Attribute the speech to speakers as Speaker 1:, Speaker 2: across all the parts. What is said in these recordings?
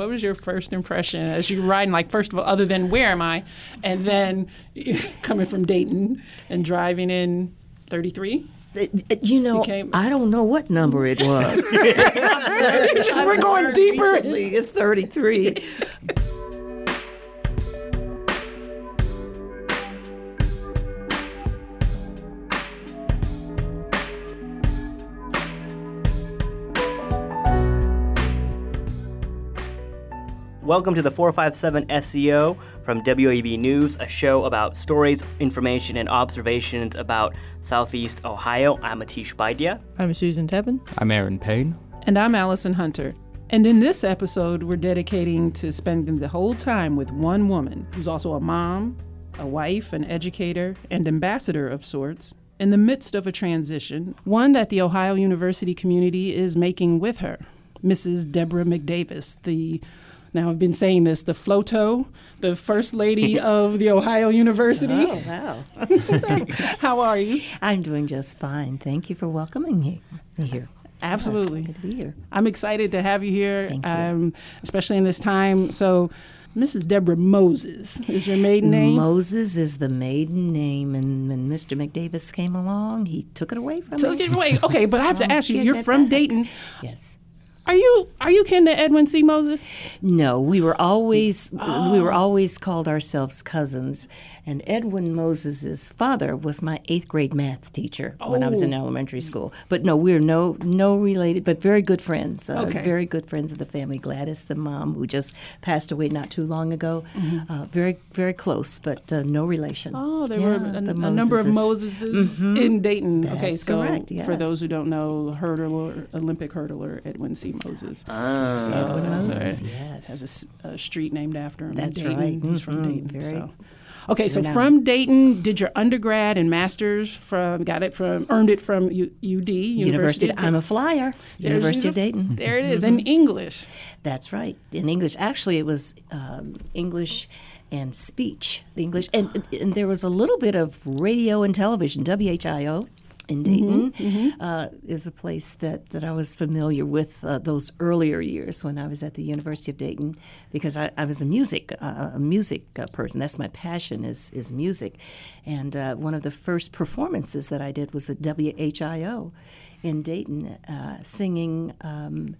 Speaker 1: What was your first impression as you were riding? Like, first of all, other than where am I, and then coming from Dayton and driving in 33.
Speaker 2: Uh, You know,
Speaker 1: came-
Speaker 2: I don't know what number it was.
Speaker 1: We're going deeper.
Speaker 2: Recently, it's 33.
Speaker 3: Welcome to the 457 SEO from WOUB News, a show about stories, information, and observations about Southeast Ohio. I'm Atish Baidia.
Speaker 4: I'm Susan Tebben.
Speaker 5: I'm Aaron Payne.
Speaker 1: And I'm Allison Hunter. And in this episode, we're dedicating to spending the whole time with one woman who's also a mom, a wife, an educator, and ambassador of sorts in the midst of a transition, one that the Ohio University community is making with her. Mrs. Deborah McDavis, the now I've been saying this, the FLOTO, the First Lady of the Ohio University.
Speaker 2: Oh, wow.
Speaker 1: How are you?
Speaker 2: I'm doing just fine. Thank you for welcoming me here.
Speaker 1: Absolutely.
Speaker 2: Good to be here.
Speaker 1: I'm excited to have you here,
Speaker 2: Thank you.
Speaker 1: Um, especially in this time. So, Mrs. Deborah Moses is your maiden name.
Speaker 2: Moses is the maiden name, and when Mr. McDavis came along, he took it away from
Speaker 1: so
Speaker 2: me.
Speaker 1: get away. Okay, but I have to ask you. You're from
Speaker 2: back.
Speaker 1: Dayton.
Speaker 2: Yes.
Speaker 1: Are you are you kin to Edwin C. Moses?
Speaker 2: No, we were always we
Speaker 1: Oh.
Speaker 2: were always called ourselves cousins. And Edwin Moses's father was my eighth grade math teacher when I was in
Speaker 1: Oh.
Speaker 2: elementary school. But no, we're no no related, but very good friends. Uh,
Speaker 1: Okay.
Speaker 2: Very good friends of the family. Gladys, the mom, who just passed away not too long ago. Uh, very very close, but uh, no relation.
Speaker 1: Mm-hmm. Oh, there
Speaker 2: Yeah,
Speaker 1: were a,
Speaker 2: the
Speaker 1: a number of
Speaker 2: Moseses.
Speaker 1: Moseses in Dayton. okay, so
Speaker 2: correct,
Speaker 1: for those who don't know, hurdler, Olympic hurdler Edwin C. Moses.
Speaker 3: Ah.
Speaker 1: So
Speaker 2: Edwin Moses,
Speaker 1: right.
Speaker 2: yes.
Speaker 1: Has a street named after him.
Speaker 2: That's
Speaker 1: Dayton.
Speaker 2: right.
Speaker 1: He's from
Speaker 2: Mhm,
Speaker 1: Dayton.
Speaker 2: very
Speaker 1: so. Okay, so
Speaker 2: renowned.
Speaker 1: from Dayton, did your undergrad and master's from got it from earned it from U, UD
Speaker 2: University.
Speaker 1: of
Speaker 2: I'm a flyer.
Speaker 1: There's
Speaker 2: University of Dayton.
Speaker 1: There it is, in English.
Speaker 2: That's right. In English, actually, it was um, English and speech. The English, and and there was a little bit of radio and television. WHIO in Dayton Uh, is a place that, that I was familiar with uh, those earlier years when I was at the University of Dayton, because I, I was a music uh, a music uh, person. That's my passion is is music, and uh, one of the first performances that I did was at WHIO in Dayton, uh, singing. Um,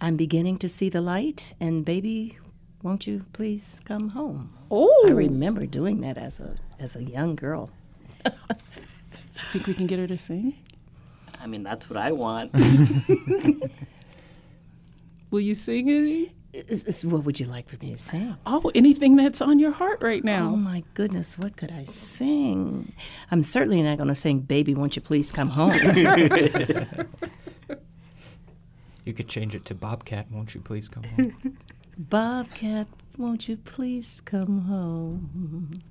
Speaker 2: I'm beginning to see the light, and baby, won't you please come home?
Speaker 1: Oh,
Speaker 2: I remember doing that as a as a young girl.
Speaker 1: think we can get her to sing?
Speaker 3: I mean, that's what I want.
Speaker 1: Will you sing any?
Speaker 2: Is- is- what would you like for me to sing?
Speaker 1: Oh, anything that's on your heart right now.
Speaker 2: Oh my goodness, what could I sing? I'm certainly not going to sing "Baby, Won't You Please Come Home."
Speaker 5: You could change it to Bobcat, won't you please come home?
Speaker 2: Bobcat, won't you please come home?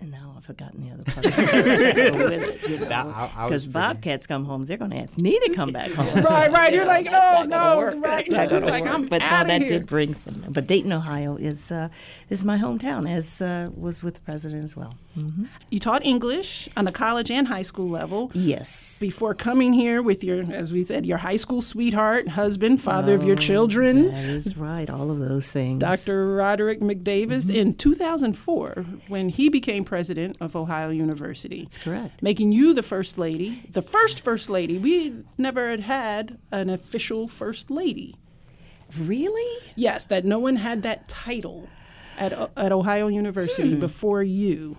Speaker 2: And now I've forgotten the other part.
Speaker 5: That- I- I
Speaker 2: Because
Speaker 5: was pretty-
Speaker 2: Bobcats come home, they're going to ask me to come back home.
Speaker 1: Right, right. You're like,
Speaker 2: That's
Speaker 1: no, no, right.
Speaker 2: That's not going to
Speaker 1: Like,
Speaker 2: work.
Speaker 1: I'm
Speaker 2: but no,
Speaker 1: outta
Speaker 2: that
Speaker 1: here.
Speaker 2: did bring some. But Dayton, Ohio, is uh, is my hometown, as uh, was with the president as well. hmm
Speaker 1: You taught English on the college and high school level
Speaker 2: Yes.
Speaker 1: before coming here with your, as we said, your high school sweetheart, husband, father of your children,
Speaker 2: That is right. All of those things.
Speaker 1: Dr. Roderick McDavis, in 2004 when he became president of Ohio University.
Speaker 2: That's correct.
Speaker 1: Making you the first lady, the first first lady. We never had had an official first lady.
Speaker 2: Really?
Speaker 1: Yes, that no one had that title at, at Ohio University
Speaker 2: Hmm.
Speaker 1: before you.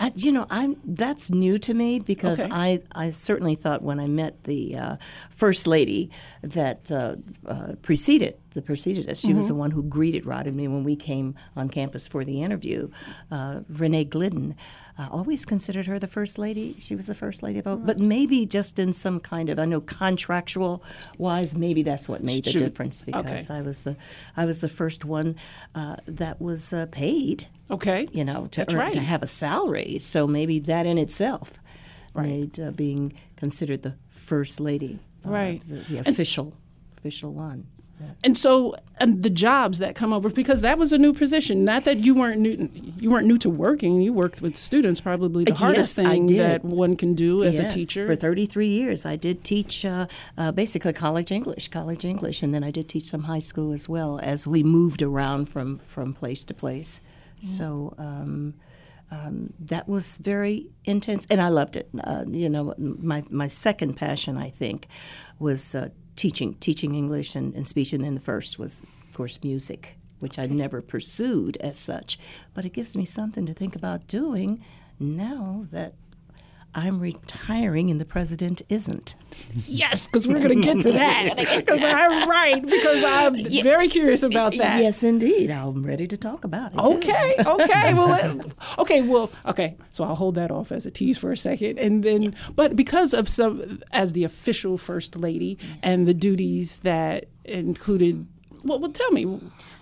Speaker 2: I, you know, I'm that's new to me because
Speaker 1: Okay.
Speaker 2: I, I certainly thought when I met the uh, first lady that uh, uh, preceded the preceded us, she was
Speaker 1: Mm-hmm.
Speaker 2: the one who greeted Rod and me when we came on campus for the interview. Uh, Renee Glidden, I always considered her the first lady. She was the first lady of Oak, but maybe just in some kind of I know contractual wise, maybe that's what made the
Speaker 1: Shoot.
Speaker 2: difference because I was the I was the first one uh, that was uh, paid
Speaker 1: Okay.
Speaker 2: you know, to,
Speaker 1: That's
Speaker 2: earn,
Speaker 1: right.
Speaker 2: to have a salary. So maybe that in itself made uh, being considered the first lady, uh,
Speaker 1: Right.
Speaker 2: the, the official, official one.
Speaker 1: And so, and the jobs that come over because that was a new position. Not that you weren't new, you weren't new to working. You worked with students, probably the hardest
Speaker 2: Yes, I
Speaker 1: thing that one can do as
Speaker 2: Yes,
Speaker 1: a teacher.
Speaker 2: For 33 years, I did teach uh, uh, basically college English, college English, and then I did teach some high school as well as we moved around from, from place to place. So um, um, that was very intense, and I loved it. Uh, you know, my, my second passion, I think, was uh, teaching, teaching English and, and speech, and then the first was, of course, music. Which I never pursued as such, but it gives me something to think about doing now that I'm retiring and the president isn't.
Speaker 1: yes, because we're going to get to that. Because I'm right. Because I'm very curious about that.
Speaker 2: Yes, indeed. I'm ready to talk about it. too.
Speaker 1: Okay, okay. Well, okay, well, okay. So I'll hold that off as a tease for a second, and then, but because of some, as the official first lady, and the duties that included, well, well tell me,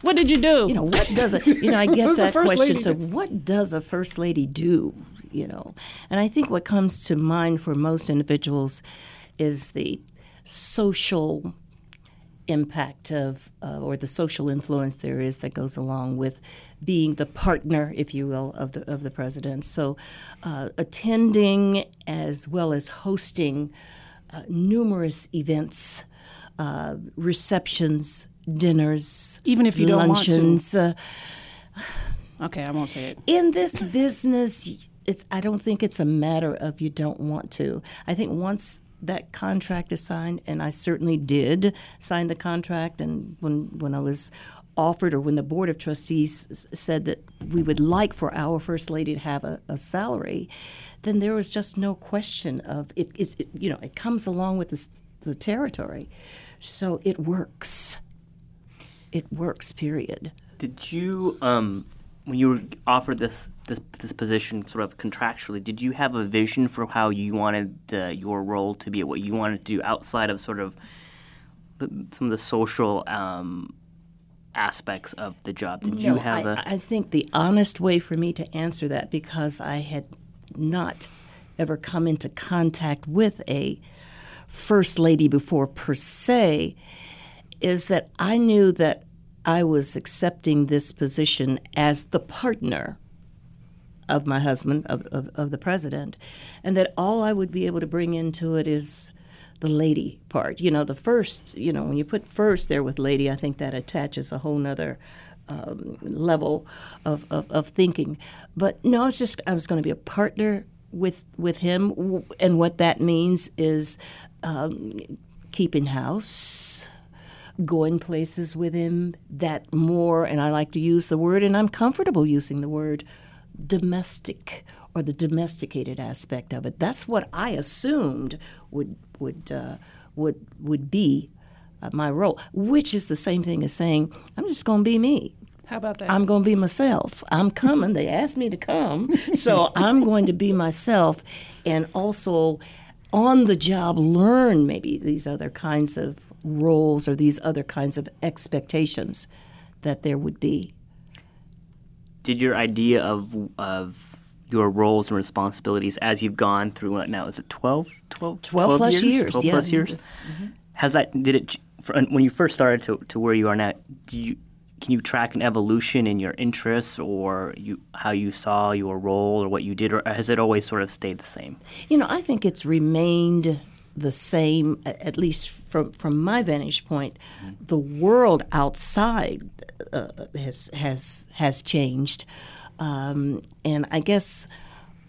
Speaker 1: what did you do?
Speaker 2: You know, what does a, you know, I get that question.
Speaker 1: lady
Speaker 2: So, what does a first lady do? You know, and I think what comes to mind for most individuals is the social impact of, uh, or the social influence there is that goes along with being the partner, if you will, of the of the president. So, uh, attending as well as hosting uh, numerous events, uh, receptions, dinners,
Speaker 1: Even if you don't want to.
Speaker 2: Uh,
Speaker 1: okay, I won't say it.
Speaker 2: in this business, it's I don't think it's a matter of you don't want to. I think once that contract is signed, and I certainly did sign the contract, and when when I was offered or when the board of trustees said that we would like for our first lady to have a, a salary, then there was just no question of it. It's it, you know it comes along with the territory, so it works. It works. Period.
Speaker 3: Did you, um, when you were offered this this this position, sort of contractually, did you have a vision for how you wanted uh, your role to be, what you wanted to do outside of sort of the, some of the social um, aspects of the job? Did you have
Speaker 2: I,
Speaker 3: a?
Speaker 2: I think the honest way for me to answer that, because I had not ever come into contact with a first lady before per se, is that I knew that I was accepting this position as the partner of my husband, of, of, of the president, and that all I would be able to bring into it is the lady part. You know, the first, you know, when you put first there with lady, I think that attaches a whole nother um, level of, of, of thinking. But no, it's just I was going to be a partner with with him, and what that means is um, keeping house, going places with him that more, and I like to use the word, and I'm comfortable using the word domestic or the domesticated aspect of it. That's what I assumed would would uh, would would be uh, my role, which is the same thing as saying I'm just going to be me.
Speaker 1: How about that?
Speaker 2: I'm going to be myself. I'm coming. They asked me to come, so I'm going to be myself, and also on the job learn maybe these other kinds of roles or these other kinds of expectations that there would be.
Speaker 3: did your idea of of your roles and responsibilities as you've gone through what now is it 12 12,
Speaker 2: 12 plus years,
Speaker 3: 12 plus
Speaker 2: yes.
Speaker 3: years mm-hmm. has that did it when you first started to, to where you are now you can you track an evolution in your interests or you how you saw your role or what you did or has it always sort of stayed the same
Speaker 2: You know, I think it's remained the same, at least from from my vantage point. The world outside uh, has has has changed, um, and I guess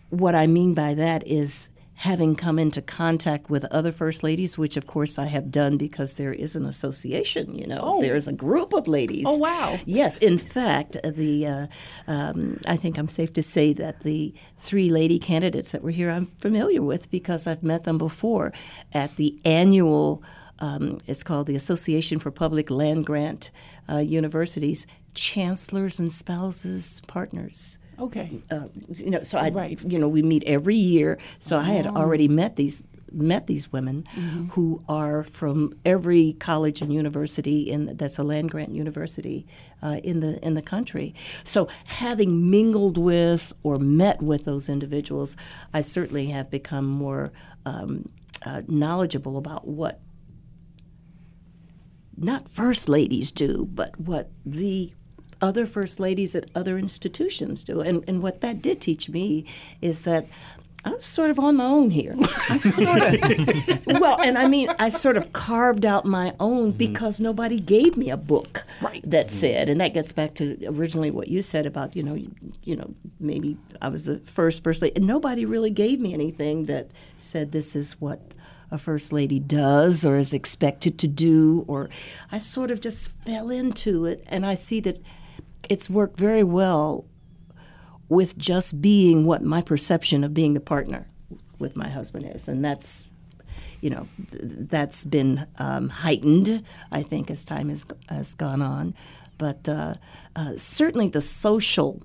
Speaker 2: what I mean by that is having come into contact with other first ladies, which of course I have done because there is an association. You know,
Speaker 1: Oh.
Speaker 2: there's a group of ladies.
Speaker 1: Oh, wow.
Speaker 2: Yes, in fact, the uh, um, I think I'm safe to say that the three lady candidates that were here I'm familiar with because I've met them before at the annual. Um, it's called the Association for Public Land Grant uh, Universities Chancellors and Spouses Partners
Speaker 1: okay.
Speaker 2: uh, you know, so I,
Speaker 1: Right.
Speaker 2: you know, we meet every year. So I had already met these met these women who are from every college and university in that's a land grant university uh, in the in the country. So having mingled with or met with those individuals, I certainly have become more um, uh, knowledgeable about what not first ladies do, but what the other first ladies at other institutions do. And, and what that did teach me is that I was sort of on my own here. I sort of, well, and I mean, I sort of carved out my own mm-hmm. because nobody gave me a book that mm-hmm. said, and that gets back to originally what you said about, you know, you, you know, maybe I was the first first lady, and nobody really gave me anything that said this is what a first lady does or is expected to do, or I sort of just fell into it, and I see that it's worked very well with just being what my perception of being the partner with my husband is, and that's you know th- that's been um, heightened, I think, as time has has gone on, but uh, uh, certainly the social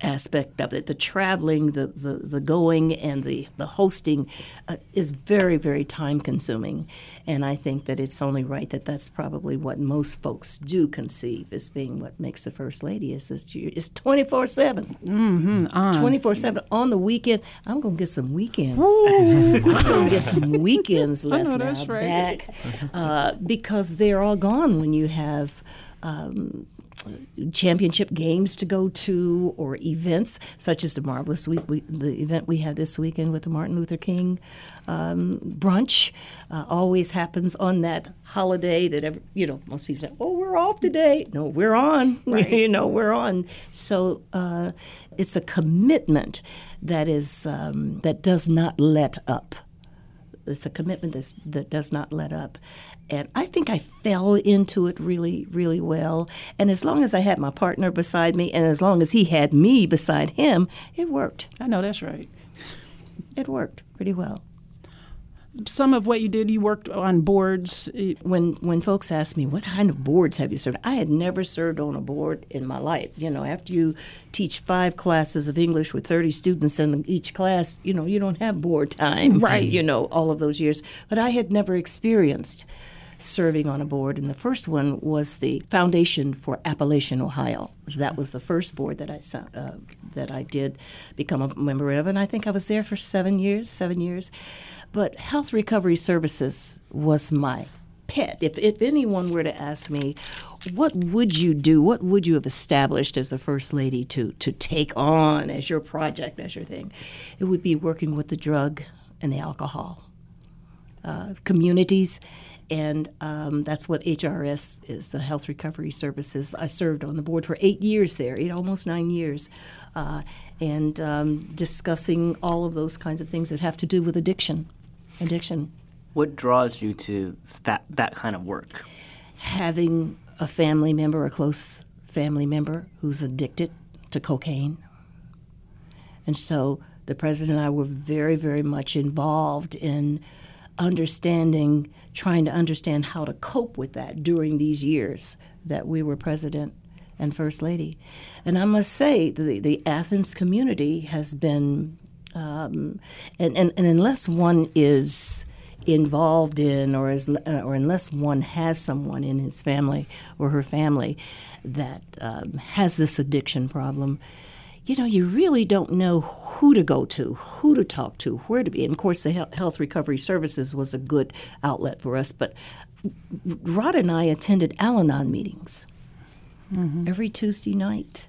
Speaker 2: aspect of it, the traveling, the, the, the going, and the, the hosting uh, is very, very time consuming. And I think that it's only right that that's probably what most folks do conceive as being what makes a first lady is you, it's 24 7. 24 7. On the weekend, I'm going to get some weekends. I'm going to get some weekends left now
Speaker 1: right.
Speaker 2: back uh, because they're all gone when you have. Um, championship games to go to or events such as the marvelous week we, the event we had this weekend with the martin luther king um, brunch uh, always happens on that holiday that every, you know most people say oh we're off today. No we're on. You know we're on. So uh, it's a commitment that is um, that does not let up it's a commitment that's, that does not let up. And I think I fell into it really, really well. And as long as I had my partner beside me, and as long as he had me beside him, it worked.
Speaker 1: I know that's right.
Speaker 2: It worked pretty well.
Speaker 1: Some of what you did, you worked on boards. eh,
Speaker 2: When when folks ask me what kind of boards have you served, I had never served on a board in my life. You know, after you teach five classes of English with thirty students in each class, you know, you don't have board time,
Speaker 1: Right.
Speaker 2: You know, all of those years. But I had never experienced serving on a board, and the first one was the Foundation for Appalachian Ohio. That was the first board that I uh, that I did become a member of, and I think I was there for seven years. Seven years, but Health Recovery Services was my pet. If, if anyone were to ask me, what would you do? What would you have established as a first lady to to take on as your project, as your thing? It would be working with the drug and the alcohol uh, communities. And um, that's what HRS is, the Health Recovery Services. I served on the board for eight years there, eight, almost nine years, uh, and um, discussing all of those kinds of things that have to do with addiction. Addiction.
Speaker 3: What draws you to that that kind of work?
Speaker 2: Having a family member, a close family member, who's addicted to cocaine. And so the president and I were very, very much involved in understanding, trying to understand how to cope with that during these years that we were president and first lady. And I must say, the, the Athens community has been, um, and, and, and unless one is involved in or is uh, or unless one has someone in his family or her family that um, has this addiction problem you know you really don't know who to go to who to talk to where to be. And of course the Hel- health recovery services was a good outlet for us but rod and i attended al-anon meetings every tuesday night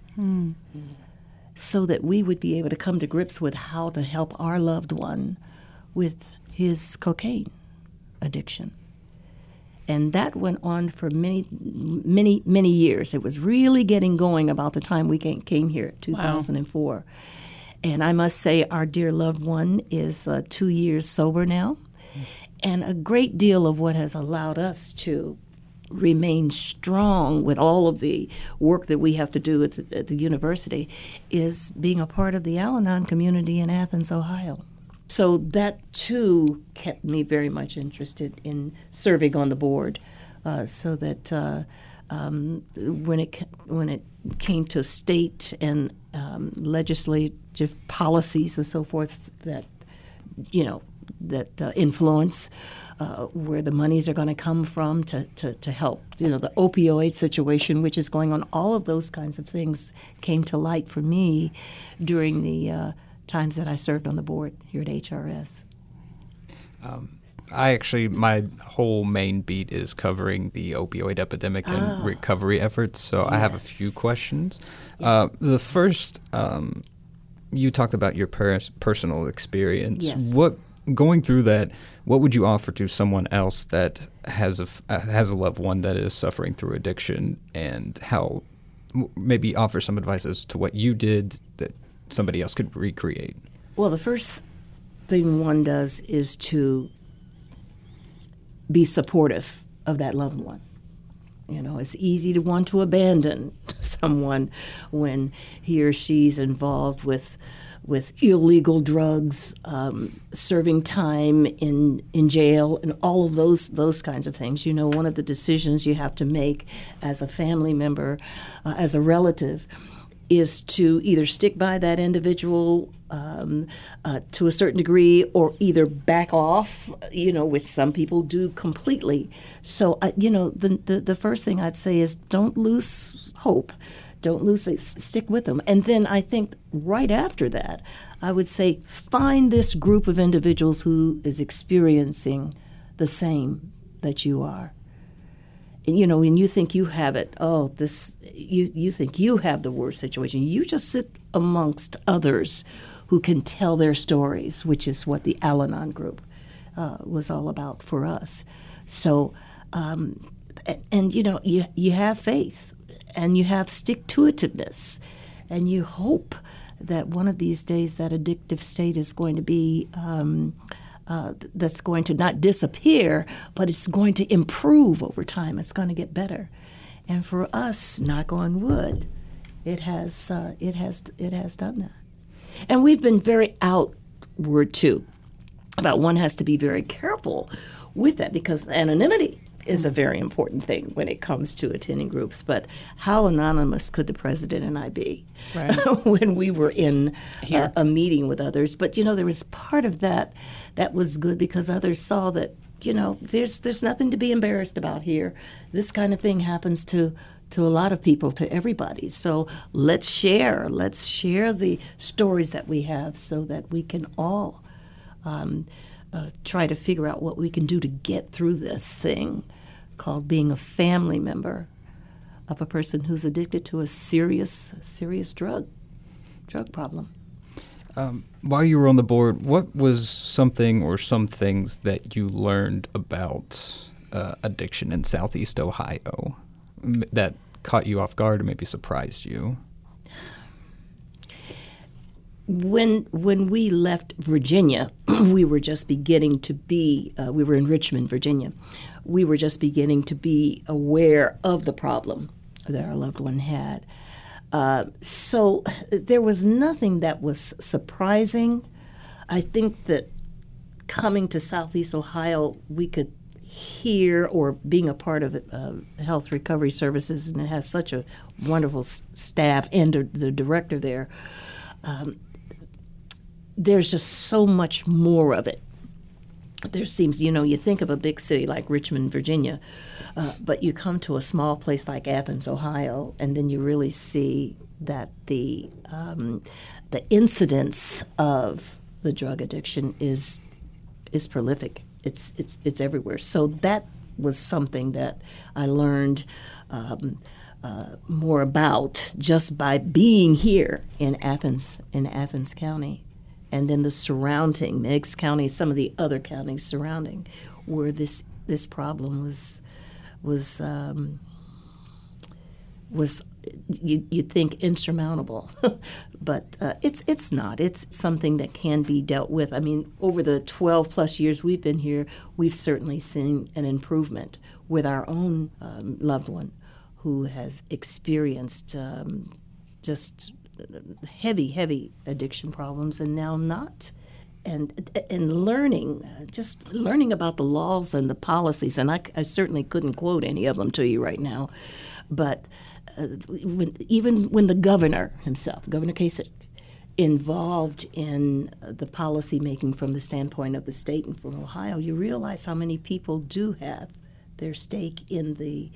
Speaker 2: so that we would be able to come to grips with how to help our loved one with his cocaine addiction. And that went on for many, many, many years. It was really getting going about the time we came, here, 2004. And I must say, our dear loved one is uh, two years sober now. And a great deal of what has allowed us to remain strong with all of the work that we have to do at the, at the university is being a part of the Al Anon community in Athens, Ohio. So that too kept me very much interested in serving on the board, uh, so that uh, um, when it when it came to state and um, legislative policies and so forth, that you know that uh, influence uh, where the monies are going to come from to, to, to help you know the opioid situation which is going on all of those kinds of things came to light for me during the uh, times that I served on the board here at HRS
Speaker 5: I actually, my whole main beat is covering the opioid epidemic and recovery efforts. So I have a few
Speaker 2: Yes.
Speaker 5: questions. Uh, the first, um, you talked about your pers- personal experience.
Speaker 2: Yes.
Speaker 5: What going through that? What would you offer to someone else that has a uh, has a loved one that is suffering through addiction, and how maybe offer some advice as to what you did that somebody else could recreate?
Speaker 2: Well, the first thing one does is to be supportive of that loved one. You know, it's easy to want to abandon someone when he or she's involved with with illegal drugs, um, serving time in in jail, and all of those those kinds of things. You know, one of the decisions you have to make as a family member, uh, as a relative, is to either stick by that individual um, uh, to a certain degree or either back off, you know, which some people do completely. So, uh, you know, the, the, the first thing I'd say is don't lose hope. Don't lose faith. Stick with them. And then I think right after that, I would say find this group of individuals who is experiencing the same that you are And, you know, when you think you have it, oh, this, you, you think you have the worst situation. You just sit amongst others who can tell their stories, which is what the Al Anon group uh, was all about for us. So, um, a- and you know, you, you have faith and you have stick to itiveness and you hope that one of these days that addictive state is going to be. Um, uh, that's going to not disappear, but it's going to improve over time. It's going to get better. And for us, knock on wood, it has uh, it has it has done that. And we've been very outward too. About one has to be very careful with that because anonymity is a very important thing when it comes to attending groups. But how anonymous could the president and I be
Speaker 1: Right.
Speaker 2: when we were in a, a meeting with others? But you know, there was part of that that was good because others saw that you know there's there's nothing to be embarrassed about here. This kind of thing happens to to a lot of people, to everybody. So let's share. Let's share the stories that we have so that we can all um, uh, try to figure out what we can do to get through this thing called being a family member of a person who's addicted to a serious, serious drug, drug problem.
Speaker 5: Um, while you were on the board, what was something or some things that you learned about uh, addiction in Southeast Ohio that caught you off guard or maybe surprised you?
Speaker 2: when when we left Virginia, we were just beginning to be. Uh, we were in Richmond, Virginia. We were just beginning to be aware of the problem that our loved one had. Uh, so there was nothing that was surprising. I think that coming to Southeast Ohio, we could hear, or being a part of uh, Health Recovery Services, and it has such a wonderful s- staff and the- the director there there's just so much more of it. There seems, you know, you think of a big city like Richmond, Virginia, uh, but you come to a small place like Athens, Ohio, and then you really see that the um, the incidence of the drug addiction is is prolific. It's it's it's everywhere. So that was something that I learned um, uh, more about just by being here in Athens in Athens County, and then the surrounding Meigs County, some of the other counties surrounding, where this this problem was was um, was you you think insurmountable, but uh, it's it's not. It's something that can be dealt with. I mean, over the 12 plus years we've been here, we've certainly seen an improvement with our own um, loved one who has experienced um, just heavy, heavy addiction problems, and now not and and learning, just learning about the laws and the policies. And I, I certainly couldn't quote any of them to you right now, but uh, when, even when the governor himself, Governor Kasich, involved in uh, the policy making from the standpoint of the state and from Ohio, you realize how many people do have their stake in the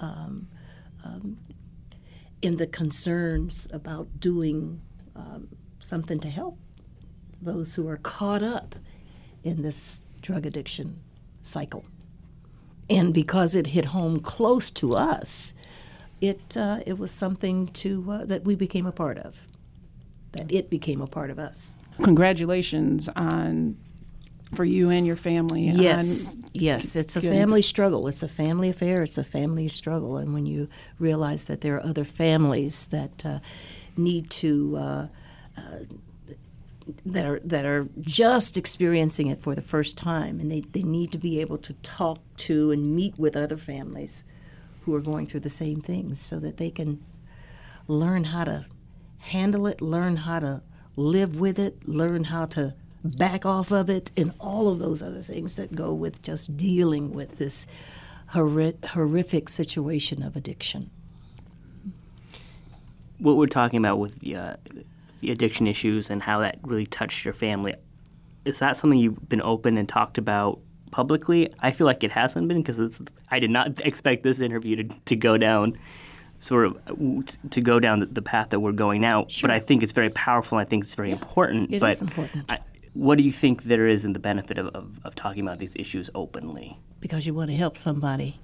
Speaker 2: um, um, in the concerns about doing um, something to help those who are caught up in this drug addiction cycle. And because it hit home close to us, it uh, it was something to uh, that we became a part of. That it became a part of us.
Speaker 1: Congratulations on for you and your family.
Speaker 2: Yes, yes, it's a
Speaker 1: Good.
Speaker 2: family struggle. It's a family affair. It's a family struggle, and when you realize that there are other families that uh, need to. Uh, uh, that are that are just experiencing it for the first time, and they, they need to be able to talk to and meet with other families who are going through the same things, so that they can learn how to handle it, learn how to live with it, learn how to back off of it, and all of those other things that go with just dealing with this horri- horrific situation of addiction.
Speaker 3: what we're talking about with the, uh, the addiction issues and how that really touched your family, is that something you've been open and talked about publicly? I feel like it hasn't been because I did not expect this interview to, to go down sort of to go down the, path that we're going now.
Speaker 2: Sure.
Speaker 3: But I think it's very powerful. and I think it's very important.
Speaker 2: it
Speaker 3: but
Speaker 2: is important.
Speaker 3: I, what do you think there is in the benefit of, of, of talking about these issues openly?
Speaker 2: because you want to help somebody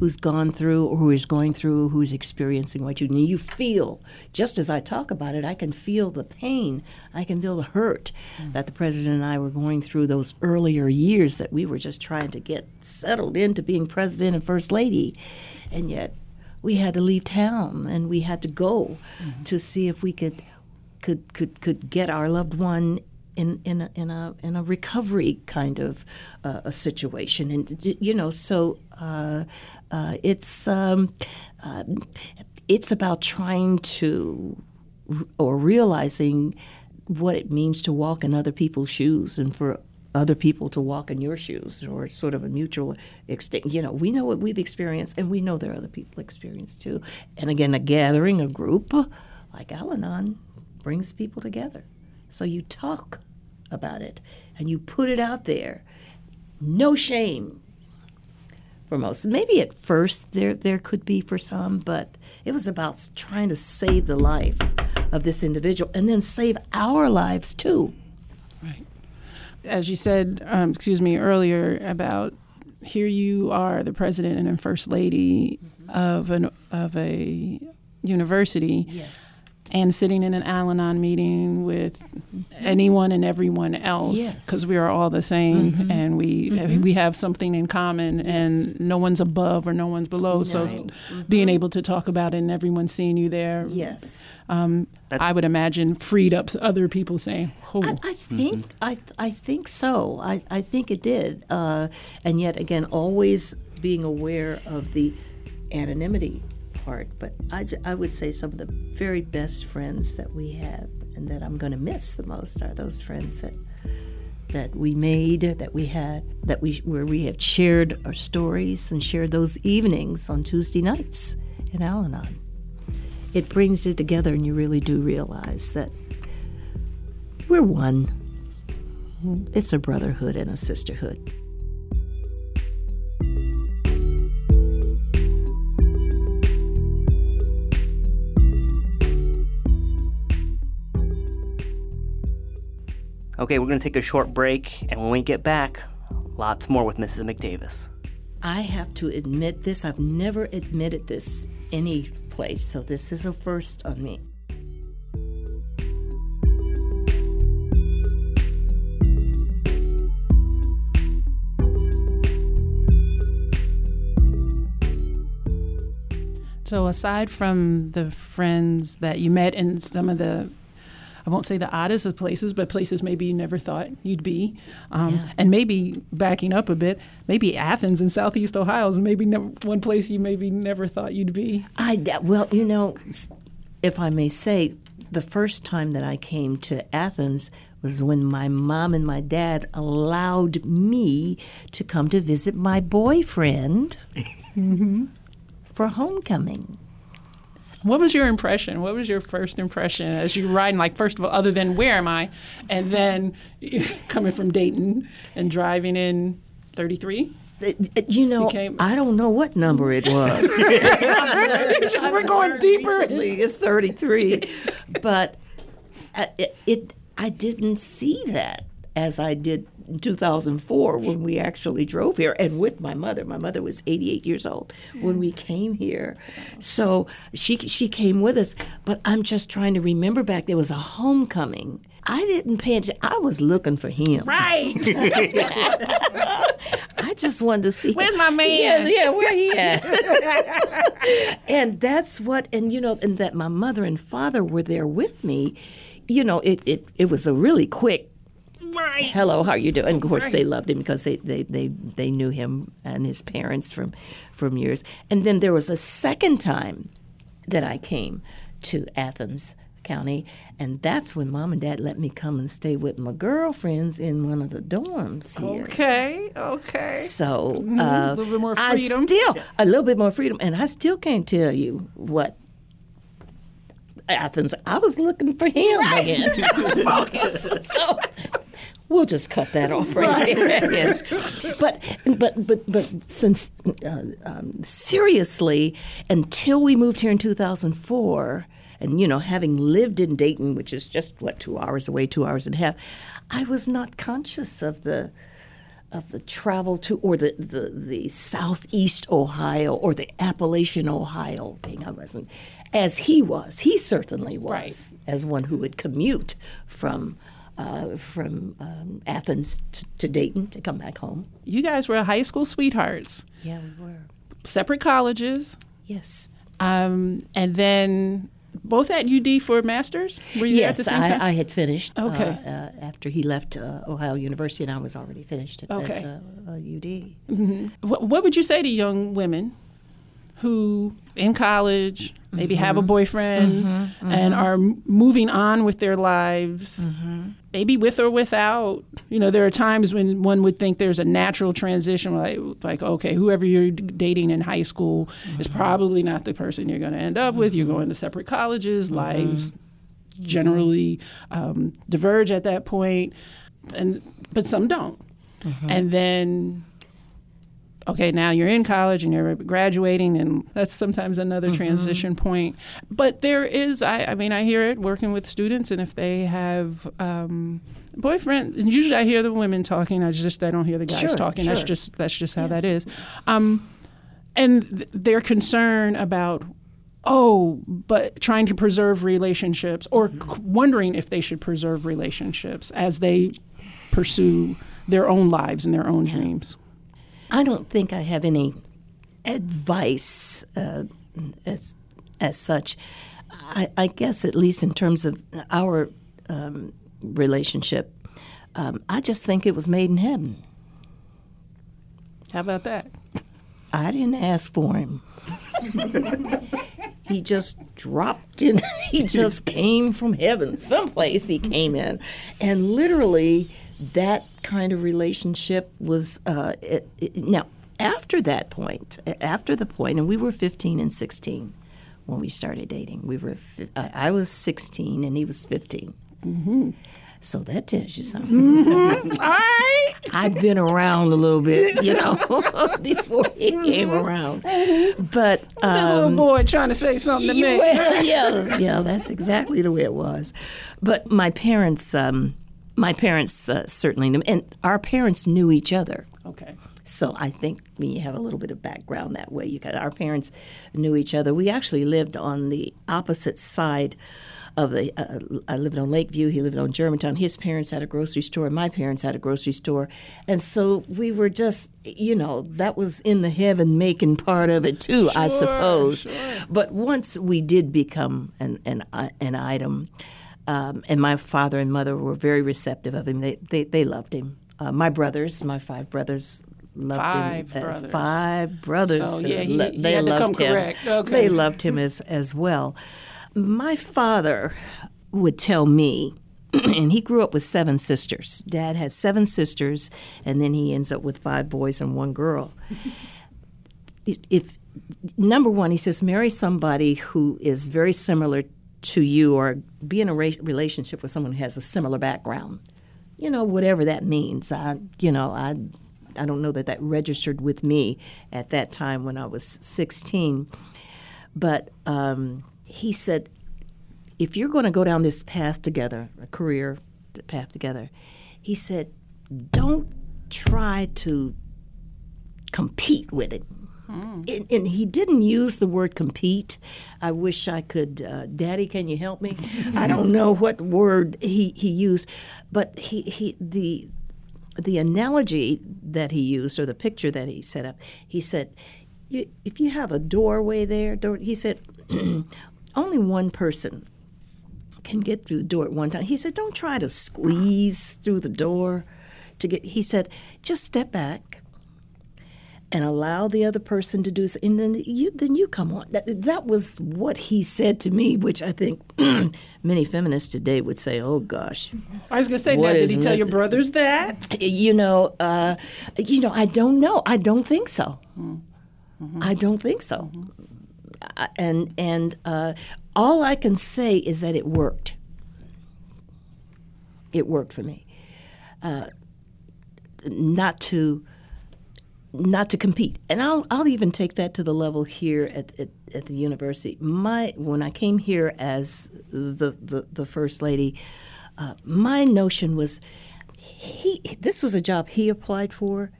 Speaker 2: who's gone through or who is going through who's experiencing what you need. You feel just as i talk about it i can feel the pain. I can feel the hurt that the president and i were going through those earlier years that we were just trying to get settled into being president and first lady. And yet we had to leave town and we had to go mm-hmm. to see if we could could could could get our loved one in in a in a, in a recovery kind of uh, a situation, and you know, so uh, uh, it's um, uh, it's about trying to or realizing what it means to walk in other people's shoes and for other people to walk in your shoes or sort of a mutual extent. You know we know what we've experienced and we know there are other people experience too. And again a gathering a group like al-anon brings people together so you talk about it and you put it out there no shame for most. Maybe at first there there could be for some, but it was about trying to save the life of this individual and then save our lives too.
Speaker 1: Right. As you said, um, excuse me, earlier about here you are, the president and first lady of an of a university,
Speaker 2: Yes.
Speaker 1: And sitting in an Al-Anon meeting with mm-hmm. anyone and everyone else,
Speaker 2: Yes.
Speaker 1: because we are all the same, mm-hmm. and we uh, mm-hmm. we have something in common, and no one's above or no one's below. So,
Speaker 2: No.
Speaker 1: being able to talk about it and everyone seeing you there,
Speaker 2: Yes.
Speaker 1: um, I would imagine freed up other people saying, "Oh,
Speaker 2: I, I think I I think so. I, I think it did. Uh, and yet again, always being aware of the anonymity But I would say some of the very best friends that we have and that I'm going to miss the most are those friends that that we made, that we had, that we where we have shared our stories and shared those evenings on Tuesday nights in Al-Anon. It brings you together, and you really do realize that we're one. It's a brotherhood and a sisterhood.
Speaker 3: Okay, we're going to take a short break, and when we get back, lots more with Mrs. McDavis.
Speaker 2: I have to admit this. I've never admitted this any place, so this is a first on me.
Speaker 1: So, aside from the friends that you met in some of the, I won't say the oddest of places, but places maybe you never thought you'd be, um,
Speaker 2: Yeah.
Speaker 1: and maybe backing up a bit, maybe Athens in Southeast Ohio is maybe never, one place you maybe never thought you'd be.
Speaker 2: I well, you know, if I may say, the first time that I came to Athens was when my mom and my dad allowed me to come to visit my boyfriend for homecoming.
Speaker 1: What was your impression? What was your first impression as you were riding? Like, first of all, other than where am I, and then coming from Dayton and driving in 33.
Speaker 2: Uh, uh, You know, I don't know what number it was.
Speaker 1: We're going deeper.
Speaker 2: Recently, it's 33. but uh, it, it, I didn't see that as I did in 2004 when we actually drove here and with my mother. My mother was 88 years old when we came here. So she she came with us, but I'm just trying to remember back there was a homecoming. I didn't pay attention. I was looking for him.
Speaker 1: Right.
Speaker 2: I just wanted to see.
Speaker 1: Where's my man?
Speaker 2: Yeah, yeah, where he at? and that's what, and you know, and that my mother and father were there with me. You know, it it, it was a really quick.
Speaker 1: Right.
Speaker 2: Hello, how are you doing? Of course, they loved him because they, they, they, they knew him and his parents from from years. And then there was a second time that I came to Athens County, and that's when mom and dad let me come and stay with my girlfriends in one of the dorms here.
Speaker 1: Okay. Okay.
Speaker 2: So
Speaker 1: a
Speaker 2: uh,
Speaker 1: little bit more
Speaker 2: I
Speaker 1: freedom.
Speaker 2: still a little bit more freedom, and I still can't tell you what Athens. I was looking for him again. so we'll just cut that off right, there. Yes. But but but but since uh, um, seriously, until we moved here in 2004. And you know, having lived in Dayton, which is just what two hours away, two hours and a half, I was not conscious of the of the travel to or the, the, the southeast Ohio or the Appalachian Ohio thing. I wasn't as he was. He certainly was as one who would commute from uh, from um, Athens t- to Dayton to come back home.
Speaker 1: You guys were high school sweethearts,
Speaker 2: Yeah, we were.
Speaker 1: separate colleges,
Speaker 2: Yes.
Speaker 1: um, and then both at UD for masters. Were you there at
Speaker 2: Yes,
Speaker 1: the same time?
Speaker 2: I, I had finished. uh,
Speaker 1: Okay.
Speaker 2: uh, after he left uh, Ohio University, and I was already finished at,
Speaker 1: Okay.
Speaker 2: at uh, uh, UD.
Speaker 1: What, what would you say to young women who in college maybe have a
Speaker 2: Mm-hmm.
Speaker 1: boyfriend and are moving on with their lives,
Speaker 2: Mm-hmm.
Speaker 1: maybe with or without? You know, there are times when one would think there's a natural transition, like like okay, whoever you're dating in high school is
Speaker 2: Mm-hmm.
Speaker 1: probably not the person you're going to end up with. You're going to separate colleges,
Speaker 2: Mm-hmm.
Speaker 1: lives generally um, diverge at that point, and but some don't.
Speaker 2: Mm-hmm.
Speaker 1: And then okay, now you're in college and you're graduating, and that's sometimes another
Speaker 2: Mm-hmm.
Speaker 1: transition point. But there is, I, I mean, I hear it working with students, and if they have um, boyfriend, and usually I hear the women talking. I just I don't hear the guys
Speaker 2: Sure,
Speaker 1: talking. That's just that's just how that
Speaker 2: Yes.
Speaker 1: is. Um, and th- their concern about oh but trying to preserve relationships or
Speaker 2: Mm-hmm.
Speaker 1: c- wondering if they should preserve relationships as they pursue their own lives and their own dreams
Speaker 2: I don't think I have any advice uh, as as such. I, I guess at least in terms of our um, relationship, um, I just think it was made in heaven.
Speaker 1: how about that
Speaker 2: I didn't ask for him. he just dropped in. He just came from heaven. Someplace he came in. And literally, that kind of relationship was. Uh, it, it, now, after that point, after the point, and we were 15 and 16 when we started dating. We were. I was 16 and he was 15. So that tells you something.
Speaker 1: all right
Speaker 2: I'd been around a little bit, you know, before he came around. But
Speaker 1: that
Speaker 2: um,
Speaker 1: little boy trying to say something to me
Speaker 2: well, yeah, yeah, that's exactly the way it was. But my parents, um, my parents uh, certainly knew, and our parents knew each other.
Speaker 1: okay
Speaker 2: So I think when you have a little bit of background that way, you got our parents knew each other. We actually lived on the opposite side of the. Uh, I lived on Lakeview. He lived on Germantown. His parents had a grocery store, my parents had a grocery store, and so we were just, you know, that was in the heaven making part of it too, I suppose. Sure. But once we did become an an, uh, an item. Um, and my father and mother were very receptive of him. They they, they loved him. Uh, my brothers, my five brothers, loved
Speaker 1: Five
Speaker 2: him. Uh, five brothers.
Speaker 1: So, yeah,
Speaker 2: uh,
Speaker 1: he- he
Speaker 2: they
Speaker 1: had to come
Speaker 2: loved him.
Speaker 1: Okay.
Speaker 2: They loved him as as well. My father would tell me. And he grew up with seven sisters. Dad had seven sisters, and then he ends up with five boys and one girl. if number one, he says, marry somebody who is very similar to you, or be in a ra- relationship with someone who has a similar background. You know, whatever that means. I, you know, I, I don't know that that registered with me at that time when I was 16. But um, he said, if you're going to go down this path together, a career path together, he said, don't try to compete with him. And, and he didn't use the word compete. I wish I could. Uh, Daddy, can you help me? I don't know what word he, he used, but he, he the the analogy that he used or the picture that he set up. He said, you, if you have a doorway there, door, he said, only one person can get through the door at one time. He said, don't try to squeeze through the door to get. He said, just step back and allow the other person to do so, and then you then you come on. That, that was what he said to me, which I think many feminists today would say, "Oh gosh."
Speaker 1: I was going to say, now, did he tell your brothers that?
Speaker 2: You know, uh, you know, I don't know. I don't think so. I don't think so. I- And and uh, all I can say is that it worked. It worked for me. Uh, not to not to compete. And I'll I'll even take that to the level here at, at, at the university. My when I came here as the the, the first lady, uh, my notion was he this was a job he applied for.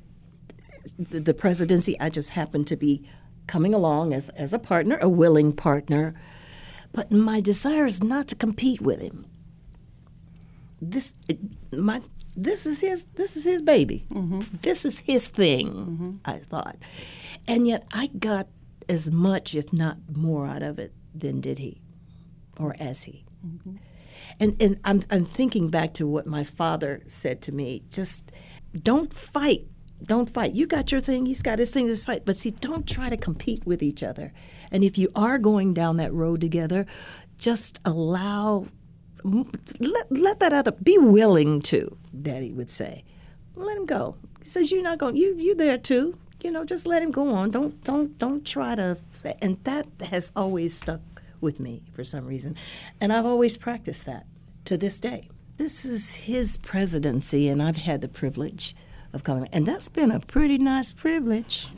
Speaker 2: The, the presidency, I just happened to be coming along as, as a partner, a willing partner. But my desire is not to compete with him. This my this is his this is his baby. Mm-hmm. This is his thing. Mm-hmm. I thought, and yet I got as much, if not more, out of it than did he, or as he. Mm-hmm. And and I'm I'm thinking back to what my father said to me. Just don't fight. Don't fight. You got your thing. He's got his thing. This fight, but see, don't try to compete with each other. And if you are going down that road together, just allow let, let that other be willing to daddy would say. Let him go. He says you're not going you you there too. You know just let him go on. Don't don't don't try to and that has always stuck with me for some reason. And i've always practiced that to this day. This is his presidency and i've had the privilege of coming. And that's been a pretty nice privilege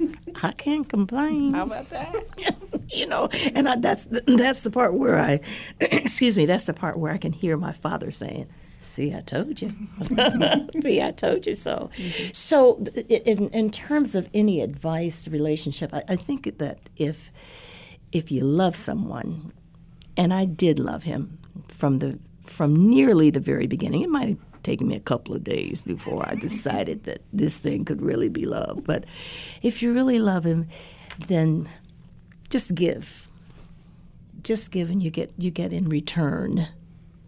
Speaker 2: i can't complain.
Speaker 1: How about that?
Speaker 2: you know and I, that's the, that's the part where i excuse me that's the part where i can hear my father saying see i told you. See i told you so. Mm-hmm. So in, in terms of any advice relationship I, I think that if if you love someone and i did love him from the from nearly the very beginning it might taken me a couple of days before i decided that this thing could really be love. But if you really love him then just give. Just give and you get you get in return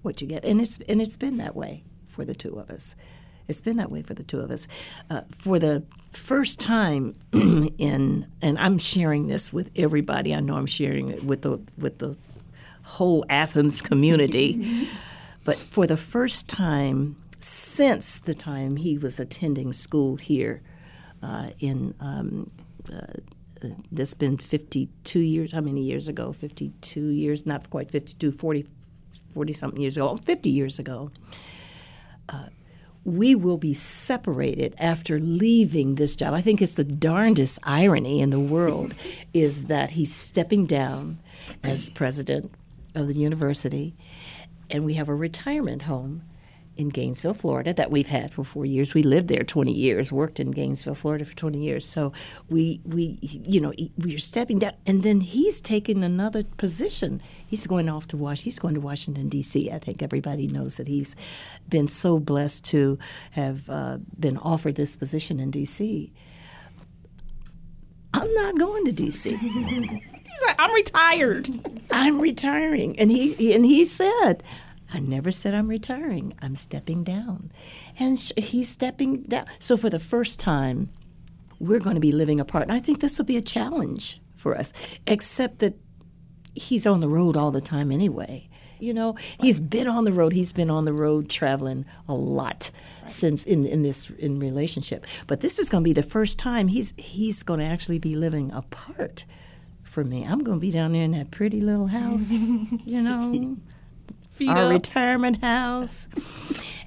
Speaker 2: what you get. And it's and it's been that way for the two of us. It's been that way for the two of us. Uh, for the first time in and i'm sharing this with everybody. I know i'm sharing it with the with the whole athens community. But for the first time since the time he was attending school here uh, in um, uh, that's been 52 years how many years ago? 52 years not quite 52 40 40 something years ago 50 years ago. Uh, we will be separated after leaving this job. I think it's the darndest irony in the world is that he's stepping down as president of the university and we have a retirement home in Gainesville, Florida, that we've had for four years. We lived there 20 years, worked in Gainesville, Florida for 20 years. So we, we, you know, we're stepping down, and then he's taking another position. He's going off to Wash. He's going to Washington D.C. I think everybody knows that he's been so blessed to have uh, been offered this position in D.C. I'm not going to D.C.
Speaker 1: He's like, I'm retired.
Speaker 2: I'm retiring. And he, he- and he said, I never said I'm retiring. I'm stepping down. And sh- he's stepping down. So for the first time, we're going to be living apart. And I think this will be a challenge for us, except that he's on the road all the time anyway. You know, he's been on the road. He's been on the road traveling a lot since in in this in relationship. But this is going to be the first time he's he's going to actually be living apart for me. I'm going to be down there in that pretty little house, you know,
Speaker 1: Feet
Speaker 2: our
Speaker 1: up.
Speaker 2: retirement house,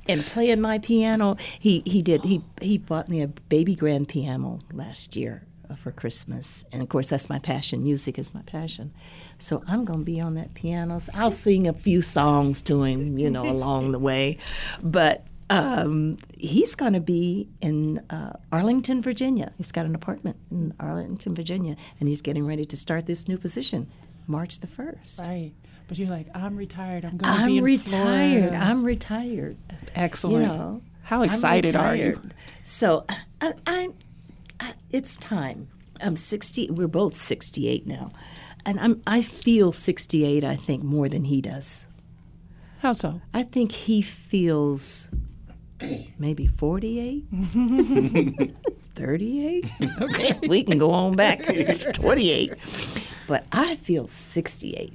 Speaker 2: and playing my piano. He he did he he bought me a baby grand piano last year uh, for Christmas, and of course that's my passion. Music is my passion, so I'm going to be on that piano. So I'll sing a few songs to him, you know, along the way, but um, he's going to be in uh, Arlington, Virginia. He's got an apartment in Arlington, Virginia, and he's getting ready to start this new position March the 1st.
Speaker 1: Right. But you're like, I'm retired. I'm going to be
Speaker 2: I'm
Speaker 1: in
Speaker 2: retired.
Speaker 1: Florida.
Speaker 2: I'm retired.
Speaker 1: Excellent.
Speaker 2: You know,
Speaker 1: How excited are you?
Speaker 2: So I, I, I, it's time. I'm 60. We're both 68 now, and I'm. I feel 68. I think more than he does.
Speaker 1: How so?
Speaker 2: I think he feels maybe 48, 38. Okay, we can go on back 28. But I feel 68.